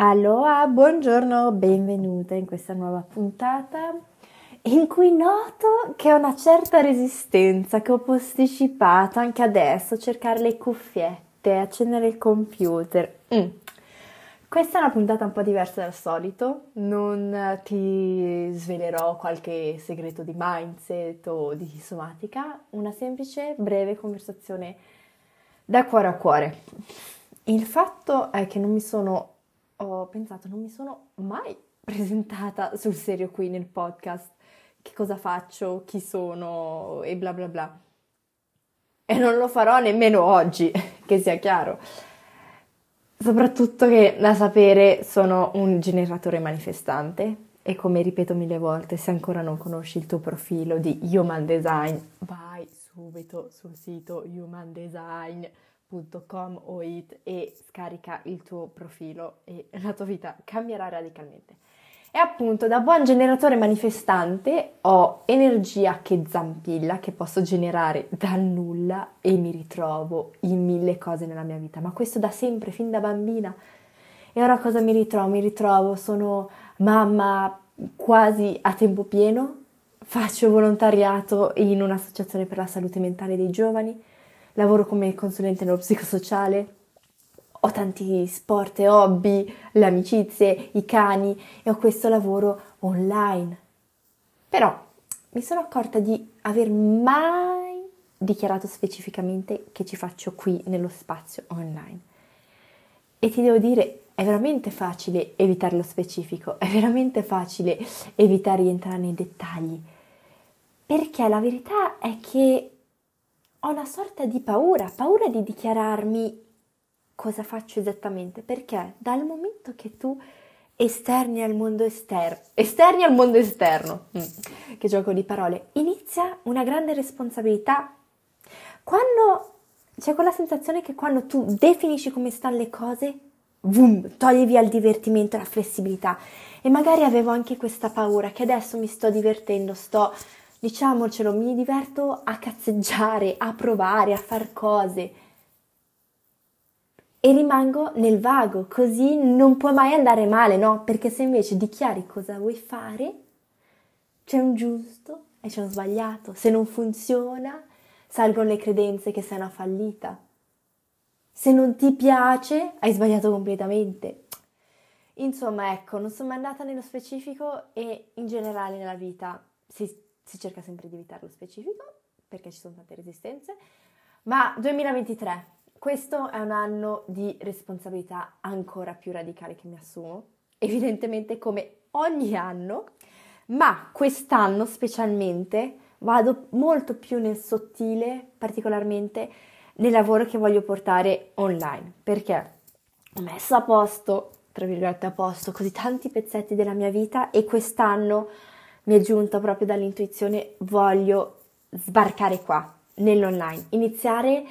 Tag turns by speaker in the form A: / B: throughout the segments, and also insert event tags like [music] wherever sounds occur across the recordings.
A: Aloha, buongiorno, benvenuta in questa nuova puntata in cui noto che ho una certa resistenza che ho posticipato anche adesso cercare le cuffiette, accendere il computer. Mm. Questa è una puntata un po' diversa dal solito, non ti svelerò qualche segreto di mindset o di somatica, una semplice breve conversazione da cuore a cuore. Il fatto è che non mi sono ho pensato, non mi sono mai [laughs] presentata sul serio qui nel podcast, che cosa faccio, chi sono? E bla bla bla. E non lo farò nemmeno oggi, [laughs] che sia chiaro. Soprattutto che da sapere sono un generatore manifestante. E come ripeto mille volte, se ancora non conosci il tuo profilo di Human Design, vai subito sul sito Human Design www.com o it e scarica il tuo profilo e la tua vita cambierà radicalmente. E appunto da buon generatore manifestante ho energia che zampilla, che posso generare dal nulla e mi ritrovo in mille cose nella mia vita, ma questo da sempre, fin da bambina. E ora cosa mi ritrovo? Mi ritrovo, sono mamma quasi a tempo pieno, faccio volontariato in un'associazione per la salute mentale dei giovani, lavoro come consulente nello psicosociale, ho tanti sport e hobby, le amicizie, i cani e ho questo lavoro online. Però mi sono accorta di aver mai dichiarato specificamente che ci faccio qui nello spazio online. E ti devo dire, è veramente facile evitare lo specifico, è veramente facile evitare di entrare nei dettagli, perché la verità è che ho una sorta di paura, paura di dichiararmi cosa faccio esattamente, perché dal momento che tu esterni al mondo esterno, esterni al mondo esterno, mm, che gioco di parole, inizia una grande responsabilità. Quando c'è quella sensazione che quando tu definisci come stanno le cose, boom, togli via il divertimento, la flessibilità. E magari avevo anche questa paura che adesso mi sto divertendo, sto diciamocelo, mi diverto a cazzeggiare, a provare, a far cose e rimango nel vago, così non può mai andare male, no? Perché se invece dichiari cosa vuoi fare, c'è un giusto e c'è un sbagliato. Se non funziona, salgono le credenze che sei una fallita. Se non ti piace, hai sbagliato completamente. Insomma, ecco, non sono mai andata nello specifico e in generale nella vita si si cerca sempre di evitare lo specifico perché ci sono tante resistenze, ma 2023, questo è un anno di responsabilità ancora più radicale che mi assumo, evidentemente come ogni anno, ma quest'anno specialmente vado molto più nel sottile, particolarmente nel lavoro che voglio portare online, perché ho messo a posto, tra virgolette a posto, così tanti pezzetti della mia vita e quest'anno mi è giunta proprio dall'intuizione, voglio sbarcare qua, nell'online, iniziare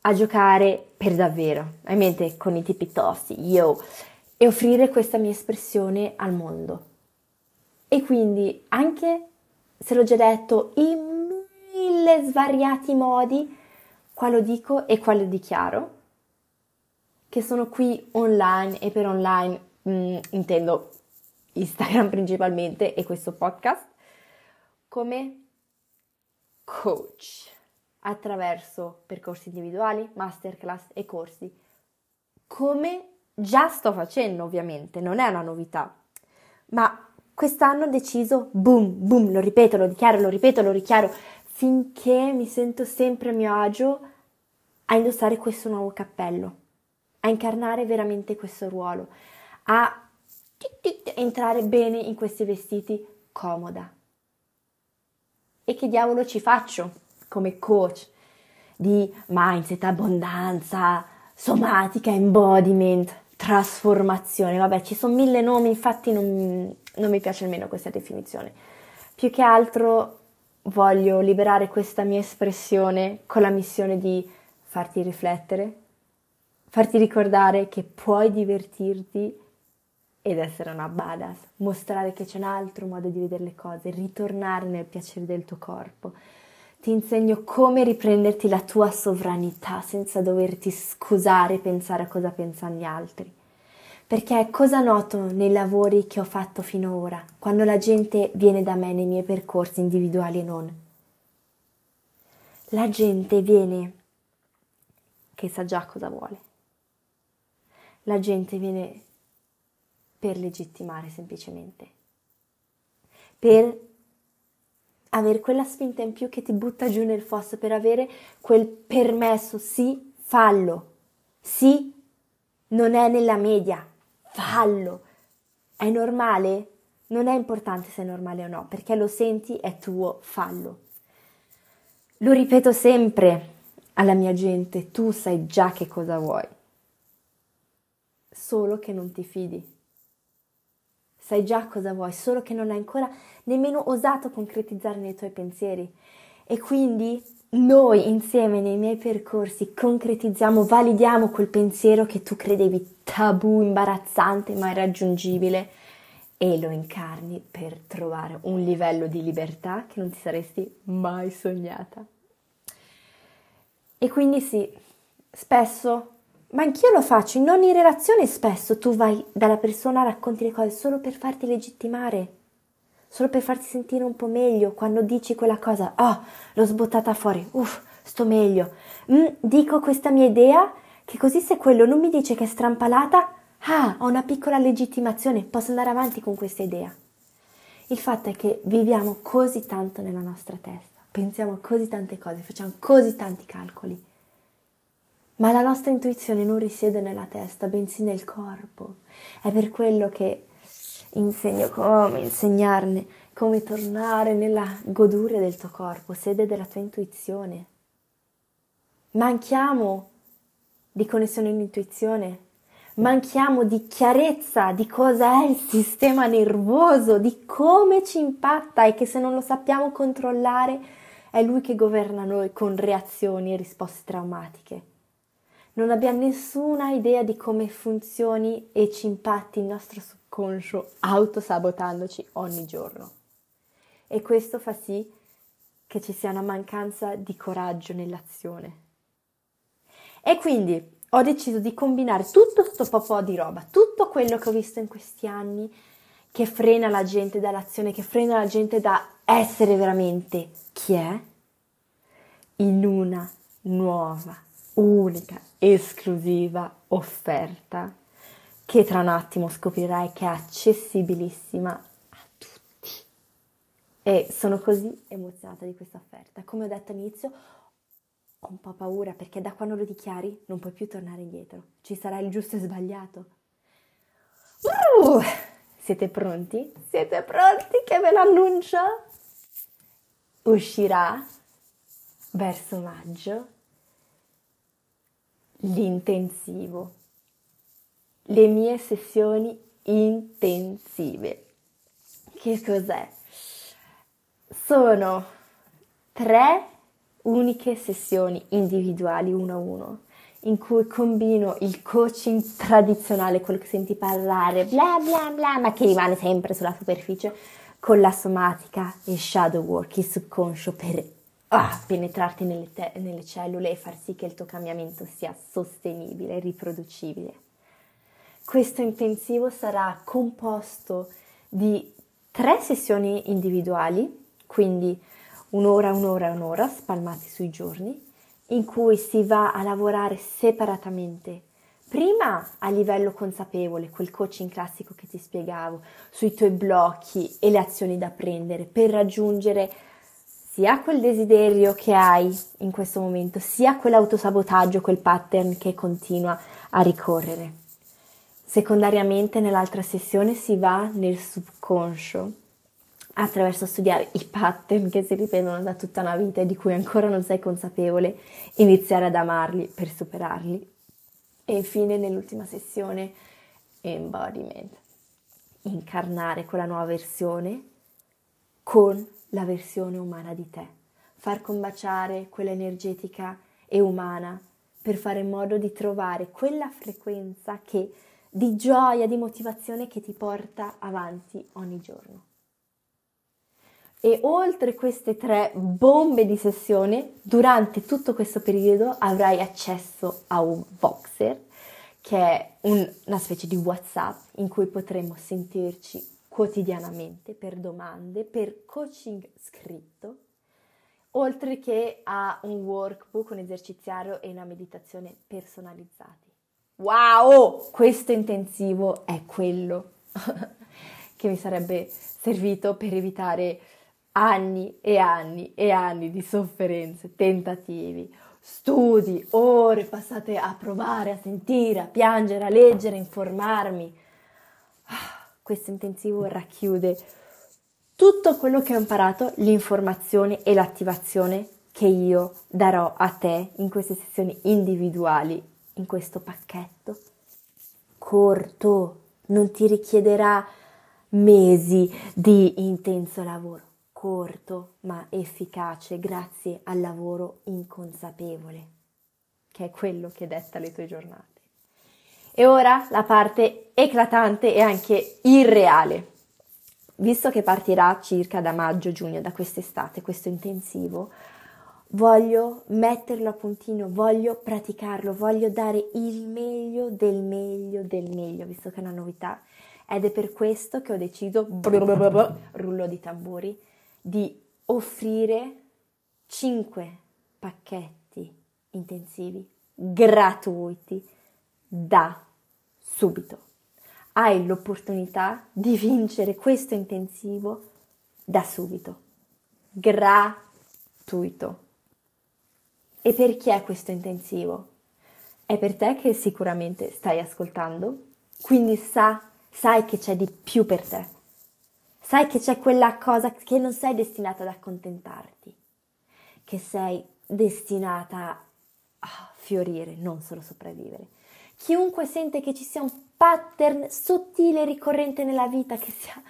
A: a giocare per davvero, hai mente con i tipi tosti, io, e offrire questa mia espressione al mondo. E quindi, anche se l'ho già detto in mille svariati modi, qua lo dico e qua lo dichiaro, che sono qui online e per online mh, mm, intendo Instagram principalmente e questo podcast, come coach attraverso percorsi individuali, masterclass e corsi, come già sto facendo ovviamente, non è una novità, ma quest'anno ho deciso, boom, boom, lo ripeto, lo dichiaro, lo ripeto, lo richiaro, finché mi sento sempre a mio agio a indossare questo nuovo cappello, a incarnare veramente questo ruolo, a entrare bene in questi vestiti comoda. E che diavolo ci faccio come coach di mindset, abbondanza, somatica, embodiment, trasformazione? Vabbè, ci sono mille nomi, infatti non, non mi piace nemmeno questa definizione. Più che altro voglio liberare questa mia espressione con la missione di farti riflettere, farti ricordare che puoi divertirti ed essere una badass, mostrare che c'è un altro modo di vedere le cose, ritornare nel piacere del tuo corpo. Ti insegno come riprenderti la tua sovranità senza doverti scusare e pensare a cosa pensano gli altri. Perché cosa noto nei lavori che ho fatto finora, quando la gente viene da me nei miei percorsi individuali e non? La gente viene che sa già cosa vuole. La gente viene per legittimare semplicemente, per avere quella spinta in più che ti butta giù nel fosso, per avere quel permesso, sì, fallo, sì, non è nella media, fallo. È normale? Non è importante se è normale o no, perché lo senti, è tuo, fallo. Lo ripeto sempre alla mia gente, tu sai già che cosa vuoi, solo che non ti fidi. Sai già cosa vuoi, solo che non hai ancora nemmeno osato concretizzare nei tuoi pensieri. E quindi noi insieme nei miei percorsi concretizziamo, validiamo quel pensiero che tu credevi tabù, imbarazzante, ma irraggiungibile e lo incarni per trovare un livello di libertà che non ti saresti mai sognata. E quindi sì, spesso, ma anch'io lo faccio, in ogni relazione spesso tu vai dalla persona, racconti le cose solo per farti legittimare, solo per farti sentire un po' meglio quando dici quella cosa, oh, l'ho sbottata fuori, uff, sto meglio. Mm, dico questa mia idea che così se quello non mi dice che è strampalata, ah, ho una piccola legittimazione, posso andare avanti con questa idea. Il fatto è che viviamo così tanto nella nostra testa pensiamo così tante cose, facciamo così tanti calcoli. Ma la nostra intuizione non risiede nella testa, bensì nel corpo. È per quello che insegno come insegnarne, come tornare nella goduria del tuo corpo, sede della tua intuizione. Manchiamo di connessione all'intuizione, manchiamo di chiarezza di cosa è il sistema nervoso, di come ci impatta e che se non lo sappiamo controllare è lui che governa noi con reazioni e risposte traumatiche. Non abbiamo nessuna idea di come funzioni e ci impatti il nostro subconscio autosabotandoci ogni giorno. E questo fa sì che ci sia una mancanza di coraggio nell'azione. E quindi ho deciso di combinare tutto questo po' di roba, tutto quello che ho visto in questi anni che frena la gente dall'azione, che frena la gente da essere veramente chi è, in una nuova, unica, esclusiva offerta che tra un attimo scoprirai che è accessibilissima a tutti. E sono così emozionata di questa offerta. Come ho detto all'inizio, ho un po' paura perché da quando lo dichiari non puoi più tornare indietro. Ci sarà il giusto e sbagliato. Uh! Siete pronti? Siete pronti che ve l'annuncio? Uscirà verso maggio l'intensivo, le mie sessioni intensive. Che cos'è? Sono tre uniche sessioni individuali uno a uno in cui combino il coaching tradizionale, quello che senti parlare, bla bla bla, ma che rimane sempre sulla superficie, con la somatica e shadow work, il subconscio per ah, penetrarti nelle, te- nelle cellule e far sì che il tuo cambiamento sia sostenibile, riproducibile. Questo intensivo sarà composto di tre sessioni individuali, quindi un'ora, un'ora, un'ora, spalmati sui giorni, in cui si va a lavorare separatamente. Prima a livello consapevole, quel coaching classico che ti spiegavo, sui tuoi blocchi e le azioni da prendere per raggiungere sia quel desiderio che hai in questo momento, sia quell'autosabotaggio, quel pattern che continua a ricorrere. Secondariamente nell'altra sessione si va nel subconscio attraverso studiare i pattern che si ripetono da tutta una vita e di cui ancora non sei consapevole, iniziare ad amarli per superarli. E infine nell'ultima sessione embodiment, incarnare quella nuova versione con la versione umana di te, far combaciare quella energetica e umana per fare in modo di trovare quella frequenza che, di gioia, di motivazione che ti porta avanti ogni giorno. E oltre queste tre bombe di sessione, durante tutto questo periodo avrai accesso a un boxer che è un, una specie di WhatsApp in cui potremo sentirci quotidianamente per domande, per coaching scritto, oltre che a un workbook, un eserciziario e una meditazione personalizzati. Wow! Questo intensivo è quello [laughs] che mi sarebbe servito per evitare anni e anni e anni di sofferenze, tentativi, studi, ore passate a provare, a sentire, a piangere, a leggere, a informarmi. Questo intensivo racchiude tutto quello che ho imparato, l'informazione e l'attivazione che io darò a te in queste sessioni individuali, in questo pacchetto corto, non ti richiederà mesi di intenso lavoro corto ma efficace grazie al lavoro inconsapevole, che è quello che detta le tue giornate. E ora la parte eclatante e anche irreale. Visto che partirà circa da maggio-giugno, da quest'estate, questo intensivo, voglio metterlo a puntino, voglio praticarlo, voglio dare il meglio del meglio del meglio, visto che è una novità. Ed è per questo che ho deciso, rullo di tamburi, di offrire 5 pacchetti intensivi gratuiti da subito. Hai l'opportunità di vincere questo intensivo da subito. Gratuito. E per chi è questo intensivo? È per te che sicuramente stai ascoltando, quindi sa, sai che c'è di più per te Sai che c'è quella cosa che non sei destinata ad accontentarti, che sei destinata a fiorire, non solo sopravvivere. Chiunque sente che ci sia un pattern sottile e ricorrente nella vita, che sia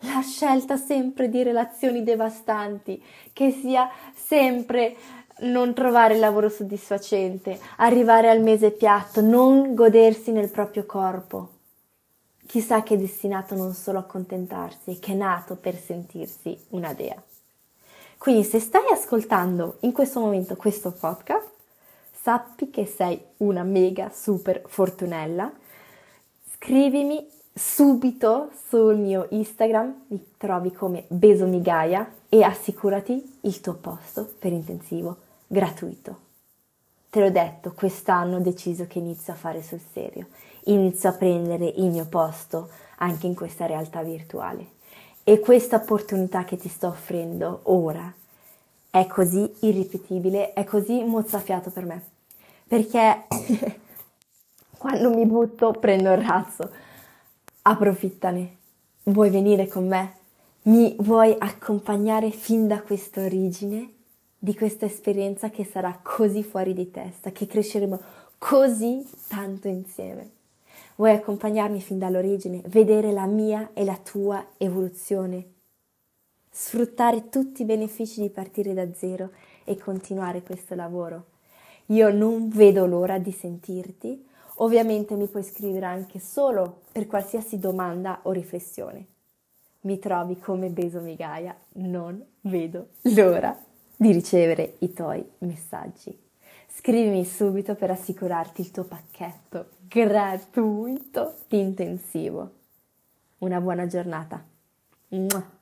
A: la scelta sempre di relazioni devastanti, che sia sempre non trovare il lavoro soddisfacente, arrivare al mese piatto, non godersi nel proprio corpo, Chissà che è destinato non solo a contentarsi, che è nato per sentirsi una dea. Quindi se stai ascoltando in questo momento questo podcast, sappi che sei una mega super fortunella. Scrivimi subito sul mio Instagram, mi trovi come Besomigaia e assicurati il tuo posto per intensivo gratuito. Te l'ho detto, quest'anno ho deciso che inizio a fare sul serio inizio a prendere il mio posto anche in questa realtà virtuale. E questa opportunità che ti sto offrendo ora è così irripetibile, è così mozzafiato per me. Perché [laughs] quando mi butto prendo il razzo. Approfittane. Vuoi venire con me? Mi vuoi accompagnare fin da questa origine, di questa esperienza che sarà così fuori di testa, che cresceremo così tanto insieme? Vuoi accompagnarmi fin dall'origine, vedere la mia e la tua evoluzione, sfruttare tutti i benefici di partire da zero e continuare questo lavoro. Io non vedo l'ora di sentirti. Ovviamente mi puoi scrivere anche solo per qualsiasi domanda o riflessione. Mi trovi come Beso Migaia, non vedo l'ora di ricevere i tuoi messaggi. Scrivimi subito per assicurarti il tuo pacchetto gratuito intensivo. Una buona giornata. Mua.